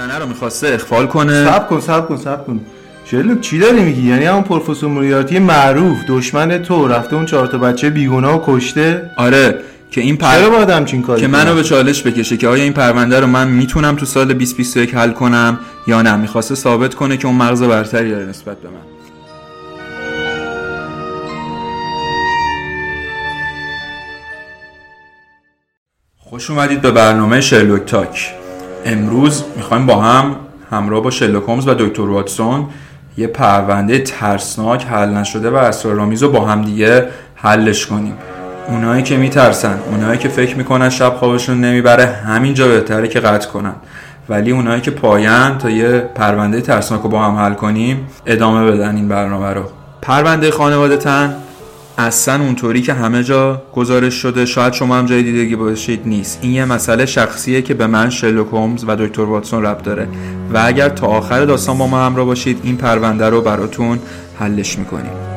زنه رو می‌خواسته اخفال کنه. سب کن سب کن سب کن. شلوک چی داری میگی؟ یعنی همون پروفسور موریارتی معروف دشمن تو رفته اون چهار تا بچه بیگناه و کشته؟ آره که این پر... چرا باید همچین کاری که؟ منو به چالش بکشه که آیا این پرونده رو من می‌تونم تو سال 2021 حل کنم یا نه؟ می‌خواسته ثابت کنه که اون مغز برتری داره نسبت به من. خوش اومدید به برنامه شرلوک تاک. امروز می‌خوایم با هم همراه با شرلوک هومز و دکتر واتسون یه پرونده ترسناک حل نشده و اسرارآمیز رو با هم دیگه حلش کنیم. اونایی که میترسن اونایی که فکر می‌کنن شب خوابشون نمی‌بره همینجا بهتره که قطع کنن. ولی اونایی که پاین تا یه پرونده ترسناک رو با هم حل کنیم ادامه بدن این برنامه رو. پرونده خانواده تن اصلا اونطوری که همه جا گزارش شده شاید شما هم جای دیدگی باشید نیست. این یه مسئله شخصیه که به من شرلوک هومز و دکتر واتسون ربط داره. و اگر تا آخر داستان با ما همراه باشید این پرونده رو براتون حلش می‌کنیم.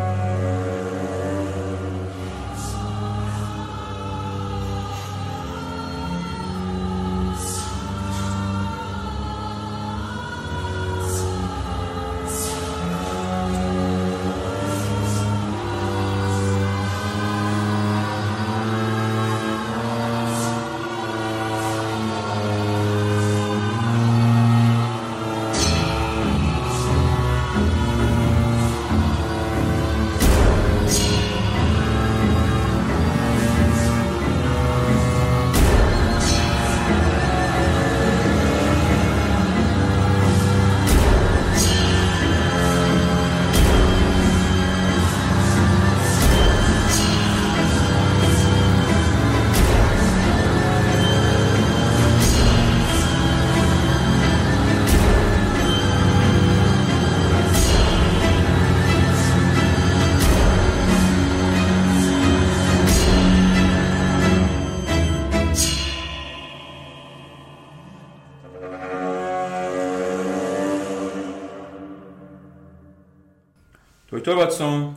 دکتر واتسون.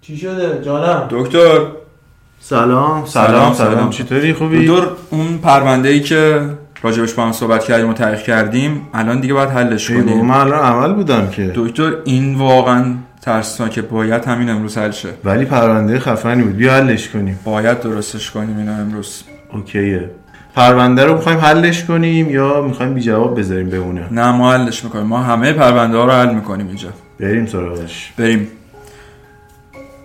چی شده؟ جانم. دکتر. سلام سلام، سلام چطوری؟ خوبی؟ دکتر اون پرونده ای که راجبش با هم صحبت کردیم و تحقیق کردیم الان دیگه باید حلش کنیم. من الان عمل بودم که. دکتر این واقعا ترسناکه باید همین امروز حل شه. ولی پرونده خفنی بود. بیا حلش کنیم. باید درستش کنیم اینو امروز. اوکیه. پرونده رو می‌خوایم حلش کنیم یا می‌خوایم بی جواب بذاریم بمونه؟ نه ما حلش می‌کنیم. ما همه پرونده ها رو حل می‌کنیم اینجا. بریم سراغش. بریم.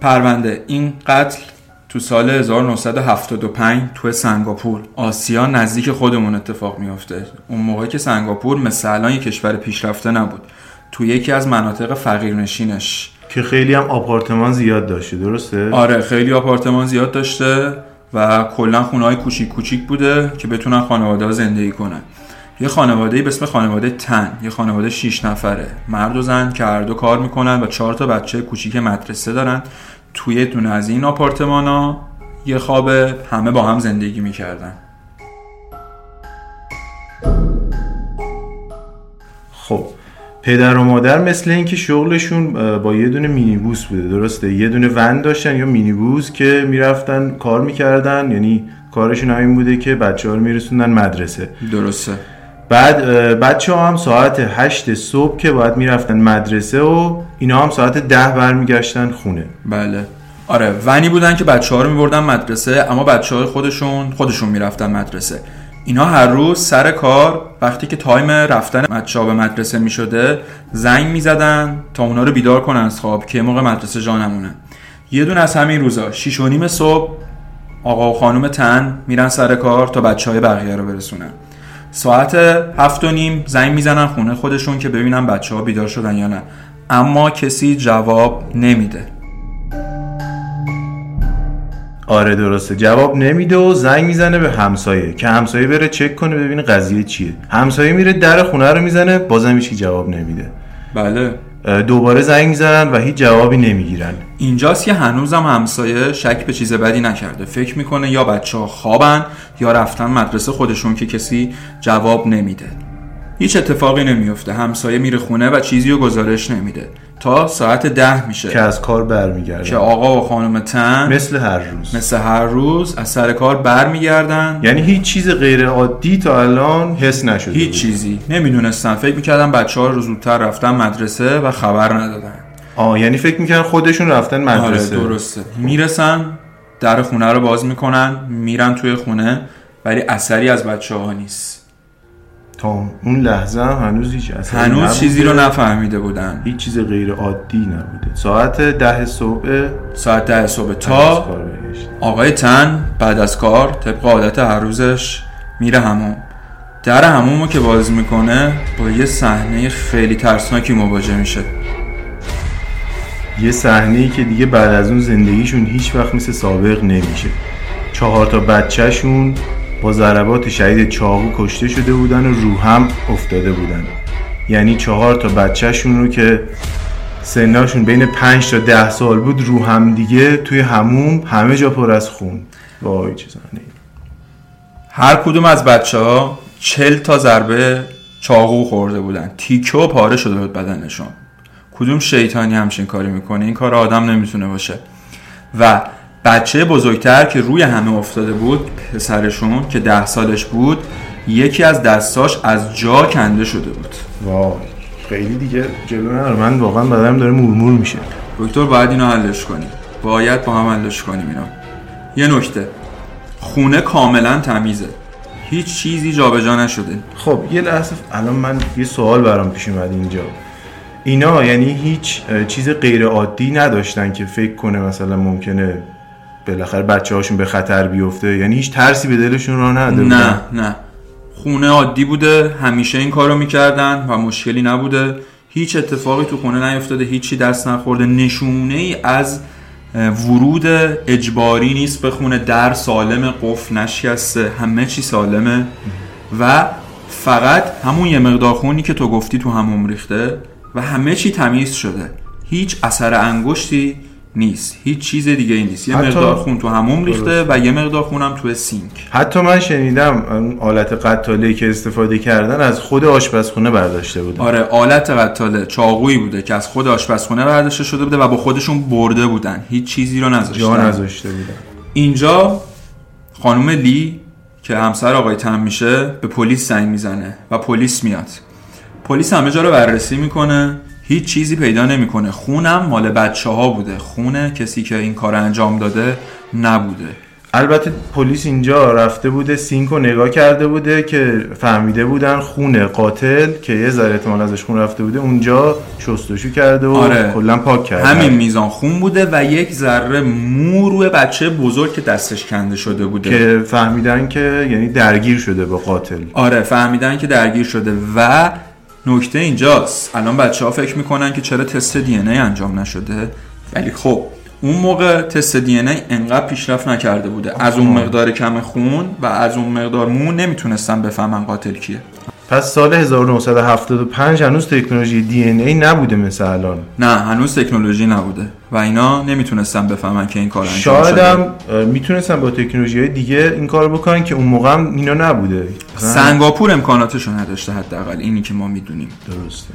پرونده. این قتل تو سال 1975 تو سنگاپور. آسیا نزدیک خودمون اتفاق میافته. اون موقع که سنگاپور مثل الان یه کشور پیشرفته نبود. تو یکی از مناطق فقیرنشینش. که خیلی هم آپارتمان زیاد داشته درسته؟ آره خیلی آپارتمان زیاد داشته و کلا خونه های کوچیک کوچیک بوده که بتونن خانواده ها زندگی کنن. یه خانواده به اسم خانواده تن یه خانواده 6 نفره. مرد و زن که هر دو کار می‌کنن و چهار تا بچه کوچیک مدرسه دارن. توی دونه از این آپارتمان ها یه خواب همه با هم زندگی می‌کردن. خب پدر و مادر مثل اینکه شغلشون با یه دونه مینیبوس بوده درسته؟ یه دونه ون داشتن یا مینیبوس که می‌رفتن کار می‌کردن یعنی کارشون همین بوده که بچه ها رو میرسوندن مدرسه. درسته. بعد بچه ها هم ساعت هشت صبح که باید می‌رفتن مدرسه و اینا هم ساعت ده برمیگشتن خونه. بله. آره ونی بودن که بچه ها رو میبردن مدرسه اما بچه های خودشون خودشون می‌رفتن مدرسه. اینا هر روز سر کار وقتی که تایم رفتن بچه به مدرسه می‌شده زنگ می‌زدن تا اونا رو بیدار کنن از خواب که موقع مدرسه جا نمونن یه دون از همین روزا شیش و نیم صبح آقا و خانم تن میرن سر کار تا بچه های بقیه رو برسونن. ساعت هفت و نیم زنگ می‌زنن خونه خودشون که ببینن بچه ها بیدار شدن یا نه. اما کسی جواب نمیده. آره درسته. جواب نمیده و زنگ می‌زنه به همسایه. که همسایه بره چک کنه ببینه قضیه چیه. همسایه میره در خونه رو می‌زنه بازم هیچ جواب نمیده. بله. دوباره زنگ می‌زنن و هیچ جوابی نمی‌گیرن. اینجاست که هنوزم همسایه شک به چیز بدی نکرده. فکر می‌کنه یا بچه ها خوابن یا رفتن مدرسه خودشون که کسی جواب نمیده. هیچ اتفاقی نمیفته همسایه میره خونه و چیزی رو گزارش نمیده. تا ساعت ده میشه. که از کار برمیگردن. که آقا و خانم تن مثل هر روز. مثل هر روز از سر کار برمیگردن. یعنی هیچ چیز غیر عادی تا الان حس نشده هیچ بود. چیزی. نمی‌دونستن. فکر می‌کردن بچه ها رو زودتر رفتن مدرسه و خبر ندادن. آه یعنی فکر می‌کنن خودشون رفتن آره مدرسه. درسته. می‌رسن در خونه رو باز می‌کنن میرن توی خونه ولی اثری از بچه ها نیست. تا اون لحظه هم هنوز هیچ اثری هنوز نبوده. چیزی رو نفهمیده بودن. هیچ چیز غیر عادی نبوده. ساعت ده صبح ساعت ده صبح تا. آقای تن بعد از کار طبق عادت هر روزش میره هموم در هموم رو که باز می‌کنه با یه صحنه خیلی ترسناکی مواجه میشه. یه صحنه ای که دیگه بعد از اون زندگیشون هیچ وقت مثل سابق نمیشه. چهار تا بچهشون با ضربات شدید چاقو کشته شده بودن و رو هم افتاده بودن. یعنی چهار تا بچهشون رو که سناشون بین پنج تا ده سال بود رو هم دیگه توی هموم همه جا پر از خون. وای چه هر کدوم از بچه ها چل تا ضربه چاقو خورده بودن. تیکه پاره شده بود بدنشون. کدوم شیطانی همچین کاری می‌کنه؟ این کار آدم نمی‌تونه باشه. و بچه بزرگتر که روی همه افتاده بود پسرشون که ده سالش بود یکی از دستاش از جا کنده شده بود. وای خیلی دیگه جلو نداره من واقعا بدنم داره مورمور میشه. دکتر باید اینو حلش کنیم باید با هم حلش کنیم اینا یه نکته. خونه کاملا تمیزه. هیچ چیزی جابجا نشده. خب یه لحظه الان من یه سوال برام پیش اومد اینجا. اینا یعنی هیچ چیز غیر عادی نداشتن که فکر کنه مثلا ممکنه بالاخره بچه هاشون به خطر بیفته. یعنی هیچ ترسی به دلشون را نداده نه؟ نه. خونه عادی بوده همیشه این کارو می‌کردن و مشکلی نبوده. هیچ اتفاقی تو خونه نیفتاده هیچی دست نخورده. نشونه ای از ورود اجباری نیست به خونه. در سالم قفل نشکسته. همه چی سالمه. و فقط همون یه مقدار خونی که تو گفتی تو همون ریخته و همه چی تمیز شده. هیچ اثر انگشتی نیست. هیچ چیز دیگه ای نیست. یه حتی- مقدار خون تو همون ریخته و یه مقدار خونم تو سینک. حتی من شنیدم اون آلت قتاله که استفاده کردن از خود آشپزخونه برداشته بودن آره آلت قتاله چاقویی بوده که از خود آشپزخونه برداشته شده بوده و با خودشون برده بودن. هیچ چیزی رو جا نذاشتن نذاشته بودن. اینجا خانم لی که همسر آقای تم میشه به پلیس زنگ می‌زنه و پلیس میاد. پلیس همه جا رو بررسی می‌کنه. هیچ چیزی پیدا نمی‌کنه. خونم مال بچه ها بوده. خونه کسی که این کار انجام داده نبوده. البته پلیس اینجا رفته بوده سینک رو نگاه کرده بوده که فهمیده بودن خونه قاتل که یه ذره احتمال ازش خون رفته بوده اونجا شستشو کرده و آره. کلا پاک کرده. همین میزان خون بوده و یک ذره مو روی بچه بزرگ که دستش کنده شده بوده. که فهمیدن که یعنی درگیر شده با قاتل. آره فهمیدن که درگیر شده و نکته اینجاست. الان بچه ها فکر می‌کنن که چرا تست دی انجام نشده؟ ولی خب اون موقع تست دی ای انقدر پیشرفت نکرده بوده. از اون مقدار کم خون و از اون مقدار مو نمی‌تونستن بفهمن قاتل کیه. پس سال 1975 هنوز تکنولوژی دی ای نبوده مثل الان. نه هنوز تکنولوژی نبوده و اینا نمی‌تونستن بفهمن که این کار انجام شاید هم می‌تونستن با تکنولوژی های دیگه این کار بکنن که اون موقع هم اینا نبوده. سنگاپور امکاناتشو نداشته حداقل اینی که ما می‌دونیم. درسته.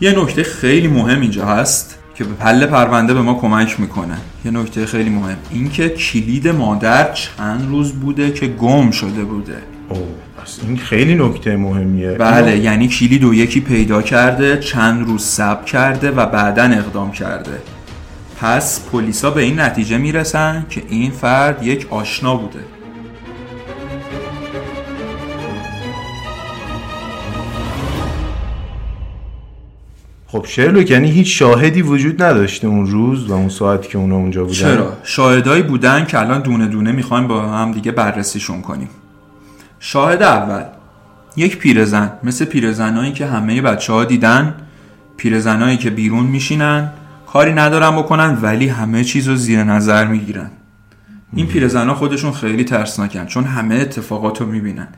یه نکته خیلی مهم اینجا هست که به پله پرونده به ما کمک می‌کنه. یه نکته خیلی مهم اینکه کلید مادر چند روز بوده که گم شده بوده. اوه. این خیلی نکته مهمیه. بله یعنی کلید و یکی پیدا کرده چند روز ثبت کرده و بعدا اقدام کرده. پس پلیسا به این نتیجه می‌رسن که این فرد یک آشنا بوده. خب شرلوک یعنی هیچ شاهدی وجود نداشته اون روز و اون ساعتی که اونا اونجا بودن؟ چرا؟ شاهدایی بودن که الان دونه دونه می‌خوایم با هم دیگه بررسیشون کنیم. شاهد اول. یک پیرزن مثل پیرزنایی که همه بچه ها دیدن پیرزنایی که بیرون میشینن کاری ندارن بکنن ولی همه چیز رو زیر نظر می‌گیرن. این پیرزنا خودشون خیلی ترسناکن چون همه اتفاقات رو می‌بینن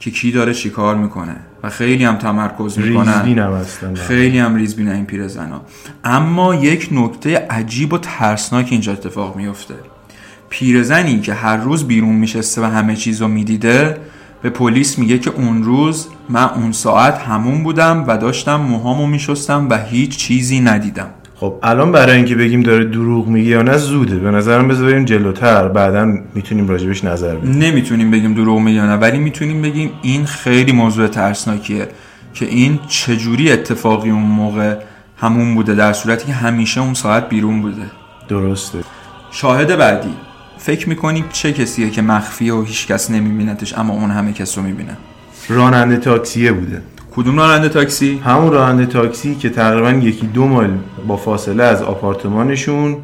که کی داره چی کار می‌کنه و خیلی هم تمرکز می‌کنن. خیلی هم ریزبینه این پیرزنا اما یک نکته عجیب و ترسناک اینجا اتفاق میفته پیرزنی که هر روز بیرون میشسته و همه چیز رو می‌دیده به پلیس میگه که اون روز من اون ساعت همون بودم و داشتم موهامو میشستم و هیچ چیزی ندیدم. خب الان برای اینکه بگیم داره دروغ میگه یا نه زوده. به نظرم بذاریم جلوتر. بعدا می‌تونیم راجبش نظر بدیم. نمی‌تونیم بگیم دروغ میگه یا نه ولی می‌تونیم بگیم این خیلی موضوع ترسناکیه که این چجوری اتفاقی اون موقع همون بوده در صورتی که همیشه اون ساعت بیرون بوده. درسته. شاهد بعدی. فکر می‌کنی چه کسیه که مخفیه و هیچکس نمیبینتش اما اون همه کس رو می‌بینه؟ راننده تاکسیه بوده. کدوم راننده تاکسی؟ همون راننده تاکسی که تقریبا یکی دو مایل با فاصله از آپارتمانشون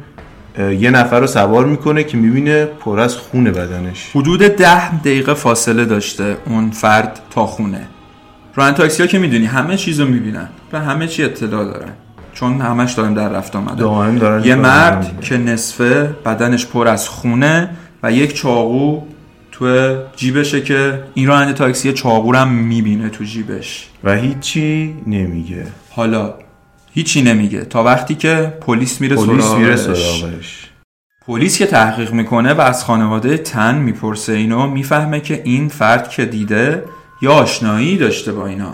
یه نفر رو سوار می‌کنه که می‌بینه پر از خون بدنش. حدود ده دقیقه فاصله داشته اون فرد تا خونه. راننده تاکسی ها که می‌دونی همه چیز رو می‌بینن و همه چی اطلاع دارن. چون همش داریم در رفت آمده. دارن یه مرد. که نصفه بدنش پر از خونه و یک چاقو تو جیبشه که این راننده تاکسی چاقو رو هم می‌بینه تو جیبش. و هیچی نمیگه. حالا هیچی نمیگه. تا وقتی که پلیس میره سراغش. پلیس که تحقیق می‌کنه و از خانواده تن می‌پرسه اینو می‌فهمه که این فرد که دیده یا آشنایی داشته با اینا.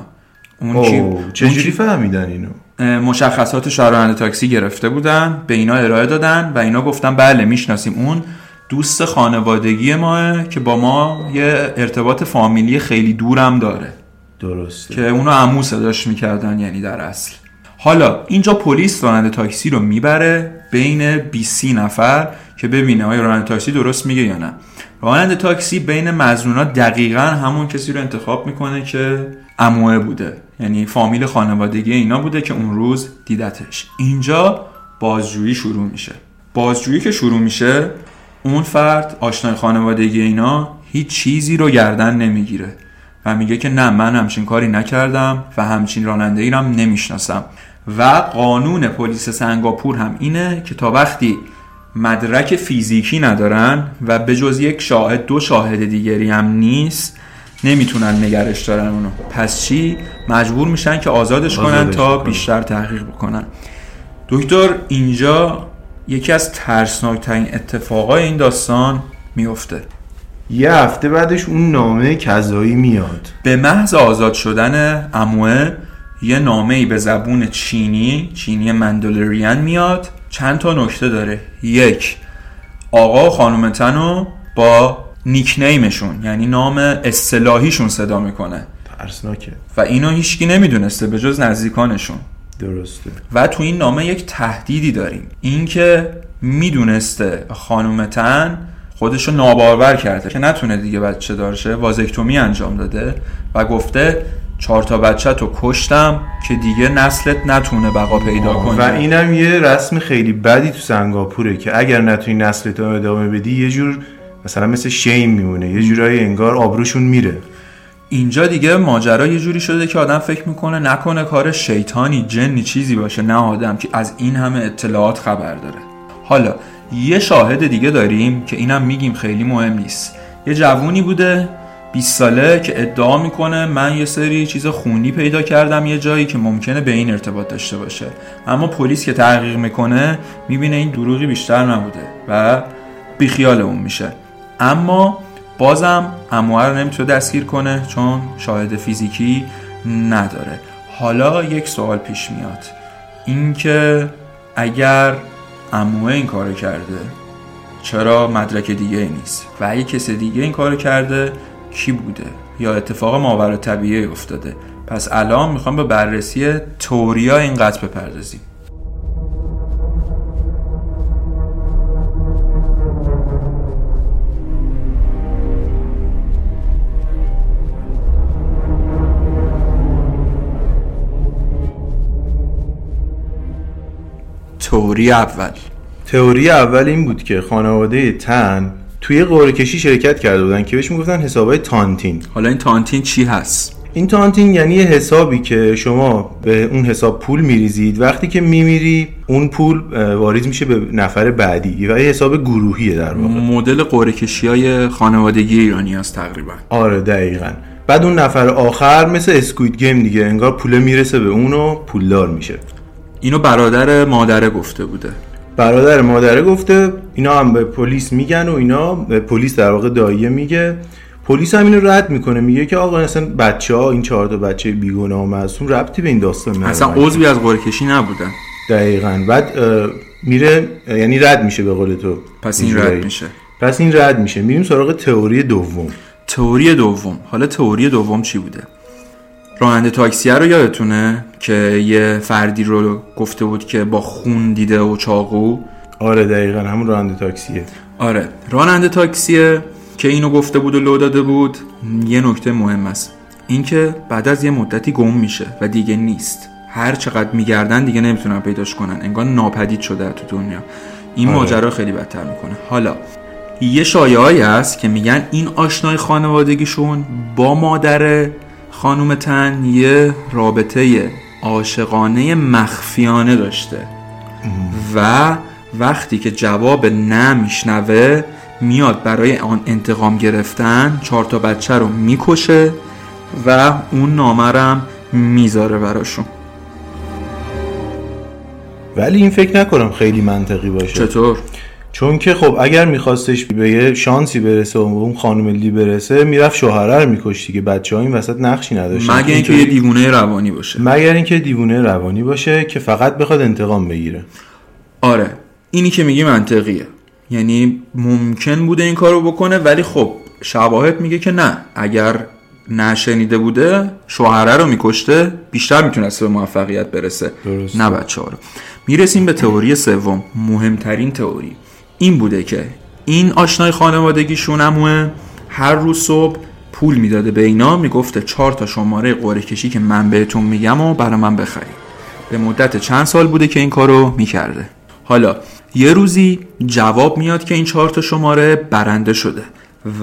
اون چجوری کی- فهمیدن اینو؟ مشخصات شهرانده تاکسی گرفته بودن به اینا ارائه دادن و اینا گفتن بله می‌شناسیم اون دوست خانوادگی ماه که با ما یه ارتباط فامیلی خیلی دورم داره. درسته. که اونو عمو صداش می‌کردن یعنی در اصل. حالا اینجا پلیس راننده تاکسی رو می‌بره بین 20 نفر که ببینه آیا راننده تاکسی درست میگه یا نه. راننده تاکسی بین مزنونا دقیقا همون کسی رو انتخاب می‌کنه که عموه بوده. یعنی فامیل خانوادگی اینا بوده که اون روز دیدتش. اینجا بازجویی شروع میشه. بازجویی که شروع میشه اون فرد آشنای خانوادگی اینا هیچ چیزی رو گردن نمی‌گیره و میگه که نه من همچین کاری نکردم و همچین راننده ای هم نمی‌شناسم. و قانون پلیس سنگاپور هم اینه که تا وقتی مدرک فیزیکی ندارن و به جز یک شاهد دو شاهد دیگری هم نیست نمی‌تونن نگرش دارن اونو. پس چی؟ مجبور میشن که آزادش کنن آزادش تا کنن. بیشتر تحقیق بکنن. دکتر اینجا یکی از ترسناکترین اتفاقای این داستان میفته. یه هفته بعدش اون نامه کذایی میاد. به محض آزاد شدن اموه یه نامه ای به زبون چینی چینی مندلریان میاد. چند تا نکته داره. یک آقا و خانم تنو با نیکنیمشون یعنی نام اصطلاحیشون صدا می‌کنه. ترسناکه. و اینو هیچکی نمی‌دونسته به جز نزدیکانشون. درسته. و تو این نامه یک تهدیدی داریم. اینکه می‌دونسته خانم تن خودشو نابارور کرده که نتونه دیگه بچه دارشه وازکتومی انجام داده و گفته چهار تا بچه تو کشتم که دیگه نسلت نتونه بقا پیدا کنه. و اینم یه رسم خیلی بدی تو سنگاپوره که اگر نتونی نسلتو ادامه بدی یه جور مثلا مثل شیم میمونه یه جورایی انگار آبروشون میره. اینجا دیگه ماجرا یه جوری شده که آدم فکر می‌کنه نکنه کار شیطانی جنی چیزی باشه نه آدم که از این همه اطلاعات خبر داره. حالا یه شاهد دیگه داریم که اینم میگیم خیلی مهم نیست. یه جوونی بوده 20 ساله که ادعا می‌کنه من یه سری چیز خونی پیدا کردم یه جایی که ممکنه به این ارتباط داشته باشه. اما پلیس که تحقیق می‌کنه می‌بینه این دروغی بیشتر نبوده و بیخیال اون میشه. اما بازم اموه رو نمی‌تونه دستگیر کنه چون شاهد فیزیکی نداره. حالا یک سوال پیش میاد. اینکه اگر اموه این کارو کرده چرا مدرک دیگه ای نیست؟ و اگه کسی دیگه این کارو کرده کی بوده؟ یا اتفاق ماورا طبیعی افتاده؟ پس الان می‌خوام به بررسی توریا این قطع بپردازیم. توری اول. تئوری اول این بود که خانواده تن توی قرعه کشی شرکت کرده بودن که بهش می‌گفتن حسابای تانتین. حالا این تانتین چی هست؟ این تانتین یعنی یه حسابی که شما به اون حساب پول میریزید. وقتی که میمیری اون پول واریز میشه به نفر بعدی. و یه حساب گروهیه در واقع. مدل قرعه کشی های خانوادگی ایرانی هست تقریبا. آره دقیقا. بعد اون نفر آخر مثل اسکوید گیم دیگه انگار پول می‌رسه به اون و پولدار میشه. اینو برادر مادره گفته بوده. برادر مادره گفته اینا هم به پلیس میگن و اینا پلیس در واقع دایه میگه. پلیس هم اینو رد می‌کنه میگه که آقا اصلا بچه ها این چهار تا بچه بیگناه و معصوم ربطی به این داستان نداره. اصلا عضوی از قرعه کشی نبودن دقیقا. بعد میره یعنی رد میشه به قول تو. پس این. رد میشه. پس این رد میشه. میریم سراغ تئوری دوم. تئوری دوم. حالا تئوری دوم چی بوده؟ راننده تاکسیه رو یادتونه که یه فردی رو گفته بود که با خون دیده و چاقو؟ آره دقیقا همون راننده تاکسیه. آره راننده تاکسیه که اینو گفته بود و لو داده بود یه نکته مهم است. اینکه بعد از یه مدتی گم میشه و دیگه نیست. هر چقدر میگردن دیگه نمی‌تونن پیداش کنن. انگار ناپدید شده تو دنیا. این آره. ماجرا خیلی بدتر می‌کنه. حالا یه شایعه‌ای هست که میگن این آشنای خانوادگیشون با مادر خانوم تن یه رابطه عاشقانه مخفیانه داشته. و وقتی که جواب نه میشنوه میاد برای آن انتقام گرفتن چهار تا بچه رو می‌کشه و اون نامرم می‌ذاره براشون. ولی این فکر نکنم خیلی منطقی باشه. چطور؟ چون که خب اگر میخواستش به یه شانسی برسه و اون خانم لی برسه می‌رفت شوهره رو میکشت دیگه. بچه ها این وسط نقشی نداشتن. مگه اینکه یه دیوونه روانی باشه. مگر اینکه دیوونه روانی باشه که فقط بخواد انتقام بگیره. آره. اینی که میگی منطقیه. یعنی ممکن بوده این کارو بکنه ولی خب شواهد میگه که نه. اگر نشنیده بوده شوهره رو میکشته بیشتر می‌تونسته به موفقیت برسه. درسته. نه بچه ها رو. می‌رسیم به تئوری سوم مهمترین تئوری. این بوده که این آشنای خانوادگیشون هموه هر روز صبح پول می‌داده به اینا می‌گفته چهار تا شماره قرعه کشی که من بهتون میگم و برای من بخرید. به مدت چند سال بوده که این کارو می‌کرده. حالا یه روزی جواب میاد که این چهار تا شماره برنده شده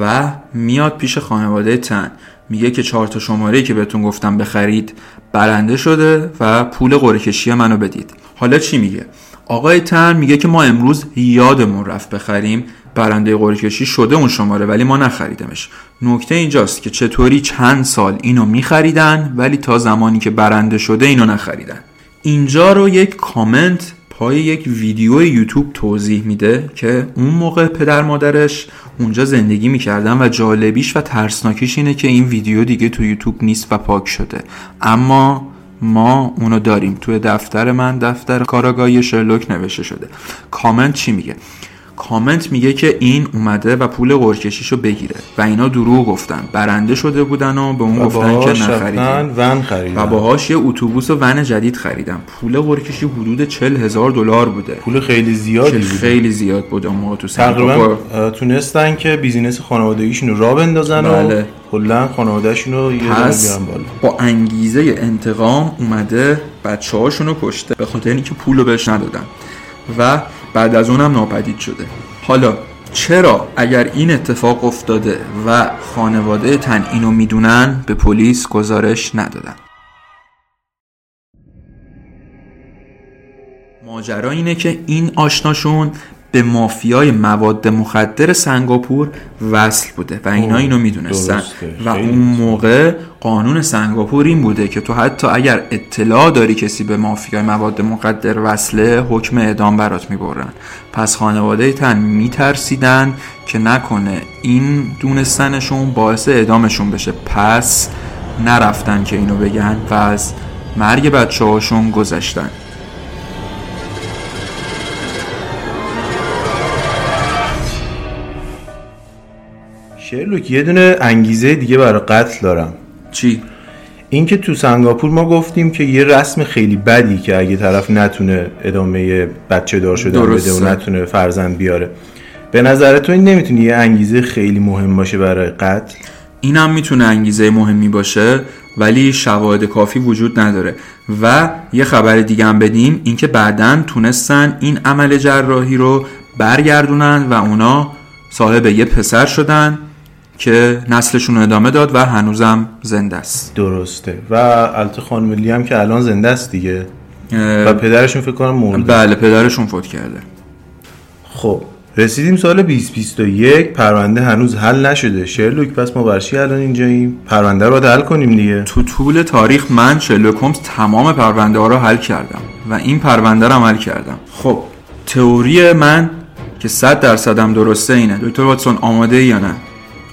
و میاد پیش خانواده تن. میگه که چهار تا شماره که بهتون گفتم بخرید برنده شده و پول قرعه کشی منو بدید. حالا چی میگه؟ آقای تن میگه که ما امروز یادمون رفت بخریم برنده قرعه کشی شده اون شماره ولی ما نخریدمش. نکته اینجاست که چطوری چند سال اینو میخریدن ولی تا زمانی که برنده شده اینو نخریدن. اینجا رو یک کامنت پای یک ویدیو یوتیوب توضیح میده که اون موقع پدر مادرش اونجا زندگی می‌کردن و جالبیش و ترسناکیش اینه که این ویدیو دیگه تو یوتیوب نیست و پاک شده. اما ما اونو داریم. توی دفتر من دفتر کاراگاهی شرلوک نوشته شده. کامنت چی میگه؟ کامنت میگه که این اومده و پول قرکشیشو بگیره و اینا دروغ گفتن. برنده شده بودن و به اون و گفتن که نخریدیم. رفتن ون خریدن. و باهاش یه اتوبوس و ون جدید خریدم پول قرکشی حدود 40 هزار دلار بوده. پول خیلی که زیادی بود خیلی زیاد بود اون موقع تو تقریبا تونستن که بیزینس خانوادگیشون رو را بندازن بله. و کلا خانوادهشون رو یه پس بالا. با انگیزه انتقام اومده بچه هاشون رو کشته. به خاطر اینکه پول رو بهش ندادن. و بعد از اونم ناپدید شده. حالا چرا اگر این اتفاق افتاده و خانواده تن اینو می‌دونن به پلیس گزارش ندادن. ماجرا اینه که این آشناشون به مافیای مواد مخدر سنگاپور وصل بوده و اینا اوه، اینو می‌دونستن. و اون موقع قانون سنگاپور این بوده که تو حتی اگر اطلاع داری کسی به مافیای مواد مخدر وصله حکم اعدام برات می‌برن. پس خانواده تن میترسیدن که نکنه این دونستنشون باعث اعدامشون بشه. پس نرفتن که اینو بگن و از مرگ بچه هاشون گذشتن. شرلوک یه دونه انگیزه دیگه برای قتل دارم. چی؟ اینکه تو سنگاپور ما گفتیم که یه رسم خیلی بدی که اگه طرف نتونه ادامه بچه دار شدن بده. و نتونه فرزند بیاره. به نظر تو این نمی‌تونه یه انگیزه خیلی مهم باشه برای قتل؟ این هم می‌تونه انگیزه مهمی باشه ولی شواهد کافی وجود نداره. و یه خبر دیگه هم بدیم اینکه بعدا تونستن این عمل جراحی رو برگردونن و اونا صاحب یه پسر شدن. که نسلشون رو ادامه داد و هنوزم زنده است. درسته. و البته خانم لی هم که الان زنده است دیگه. و پدرشون فکر کنم مرده. بله پدرشون فوت کرده. خب رسیدیم سال 2021 پرونده هنوز حل نشده. شرلوک پس ما برشی الان اینجاییم. پرونده رو حل کنیم دیگه. تو طول تاریخ من شرلوک هومز تمام پرونده ها رو حل کردم و این پرونده رو حل کردم. خب. تئوری من که صد درصدم درسته اینه. دکتر واتسون آماده یا نه؟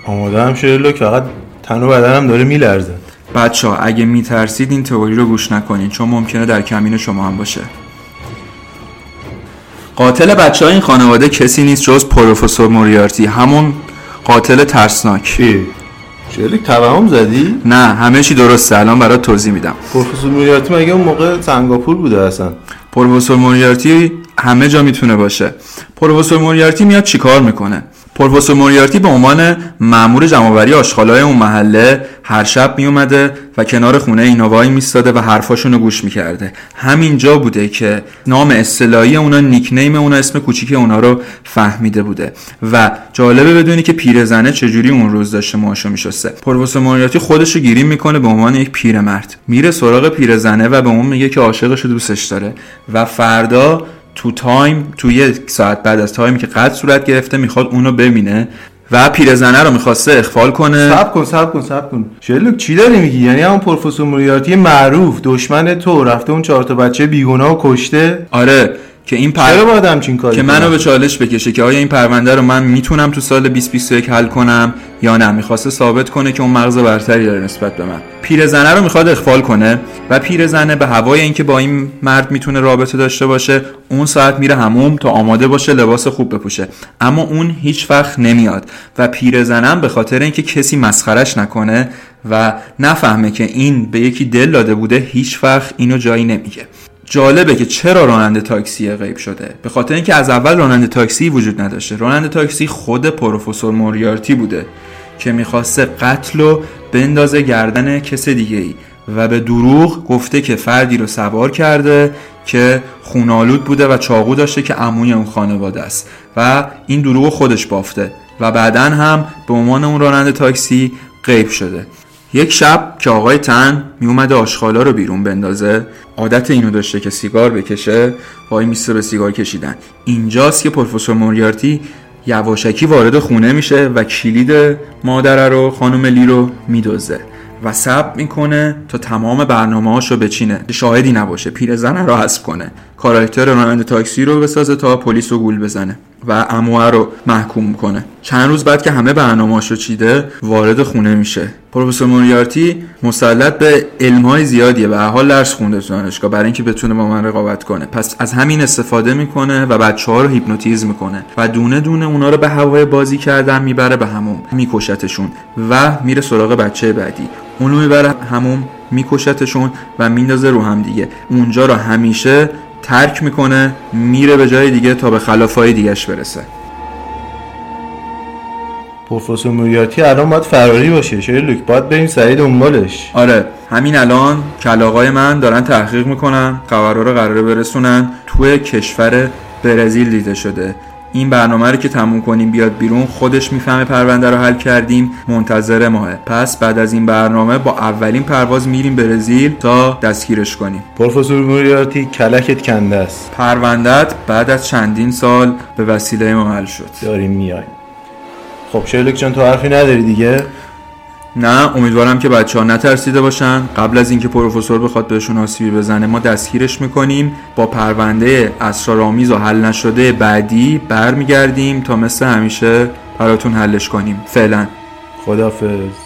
آماده هم شرلوک فقط تن و بدنم داره میلرزه. بچه ها اگه میترسید این تئوری رو گوش نکنین چون ممکنه در کمین شما هم باشه. قاتل بچه های این خانواده کسی نیست جز پروفسور موریارتی. همون قاتل ترسناک. شرلوک توهم زدی؟ نه همه چی درسته. الان برات توضیح میدم. پروفسور موریارتی مگه اون موقع سنگاپور بوده اصلا؟ پروفسور موریارتی همه جا می‌تونه باشه. پروفسور موریارتی میاد چیکار می‌کنه؟ پروفسور موریارتی به عنوان مأمور جمعآوری آشغالای اون محله هر شب میومده و کنار خونه اینا وای میستاده و حرفاشون رو گوش می‌کرده. همینجا بوده که نام اصطلاحی اونا نیکنیم اونا اسم کوچیک اونا رو فهمیده بوده. و جالبه بدونی که پیرزنه چجوری اون روز داشته موهاشو میشسته. پروفسور موریارتی خودش رو گریم می‌کنه به عنوان یک پیرمرد. میره سراغ پیرزنه و به اون میگه که عاشقش دوستش داره و فردا تو time تو یک ساعت بعد از time ی که قتل صورت گرفته می‌خواد اونو ببینه و پیرزنه رو می‌خواسته اغفال کنه. صبر کن صبر کن صبر کن. شرلوک چی داری میگی؟ یعنی همون پروفسور موریارتی معروف دشمن تو رفته اون چهار تا بچه بیگناه و کشته؟ آره که این پر... چرا باید همچین کاری که؟ منو به چالش بکشه که آیا این پرونده رو من می‌تونم تو سال 2021 حل کنم یا نه؟ می‌خواسته ثابت کنه که اون مغز برتری داره نسبت به من. پیرزنه رو می‌خواد اخفال کنه و پیرزنه به هوای اینکه با این مرد می‌تونه رابطه داشته باشه اون ساعت میره هموم تا آماده باشه لباس خوب بپوشه. اما اون هیچ وقت نمیاد و پیرزنم به خاطر اینکه کسی مسخرش نکنه و نفهمه که این به یکی دل داده بوده هیچ وقت اینو جایی نمیگه. جالبه که چرا راننده تاکسی غیب شده؟ به خاطر اینکه از اول راننده تاکسی وجود نداشته. راننده تاکسی خود پروفسور موریارتی بوده که می‌خواسته قتل و بندازه گردن کس دیگه ای و به دروغ گفته که فردی رو سوار کرده که خونالود بوده و چاقو داشته که عموی اون خانواده است و این دروغ خودش بافته و بعدا هم به عنوان اون راننده تاکسی غیب شده. یک شب که آقای تن میومده آشغالا رو بیرون بندازه عادت اینو داشته که سیگار بکشه وای میسته به سیگار کشیدن. اینجاست که پروفسور موریارتی یواشکی وارد خونه میشه و کلید مادره رو خانم لی رو میدوزه و سب می‌کنه تا تمام برنامه رو بچینه. شاهدی نباشه پیرزن رو حذف کنه. کاراکتر راننده تاکسی رو بسازه تا پلیس رو گول بزنه و اموه رو محکوم کنه. چند روز بعد که همه برنامه رو چیده وارد خونه میشه. پروفسور موریارتی مسلط به علمهای زیادیه. هر حال درس خونده تو دانشگاه. برای اینکه بتونه با من رقابت کنه. پس از همین استفاده می‌کنه و بچه ها رو هیپنوتیزم می‌کنه. و دونه دونه اونا رو به هوای بازی کردن می‌بره به هموم. میکشتشون. و میره سراغ بچه بعدی. اونو می‌بره هموم میکشتشون و میندازه رو هم دیگه. اونجا رو همیشه ترک می‌کنه میره به جای دیگه تا به خلافای دیگهش برسه. پروفسور موریارتی الان باید فراری باشه. شرلوک باید بریم سریع دنبالش. آره همین الان کلاغای من دارن تحقیق می‌کنن خبرها رو قراره برسونن. توی کشور برزیل دیده شده. این برنامه رو که تموم کنیم بیاد بیرون خودش می‌فهمه پرونده رو حل کردیم منتظر ماه پس بعد از این برنامه با اولین پرواز میریم برزیل تا دستگیرش کنیم. پروفسور موریارتی کلکت کنده است. پروندت بعد از چندین سال به وسیله ما حل شد. داریم میایم خب شرلوک جان تو حرفی نداری دیگه؟ نه امیدوارم که بچه ها نترسیده باشن. قبل از اینکه پروفسور بخواد بهشون آسیبی بزنه ما دستگیرش می‌کنیم. با پرونده اسرارآمیز و حل نشده بعدی برمیگردیم تا مثل همیشه براتون حلش کنیم. فعلا. خدافظ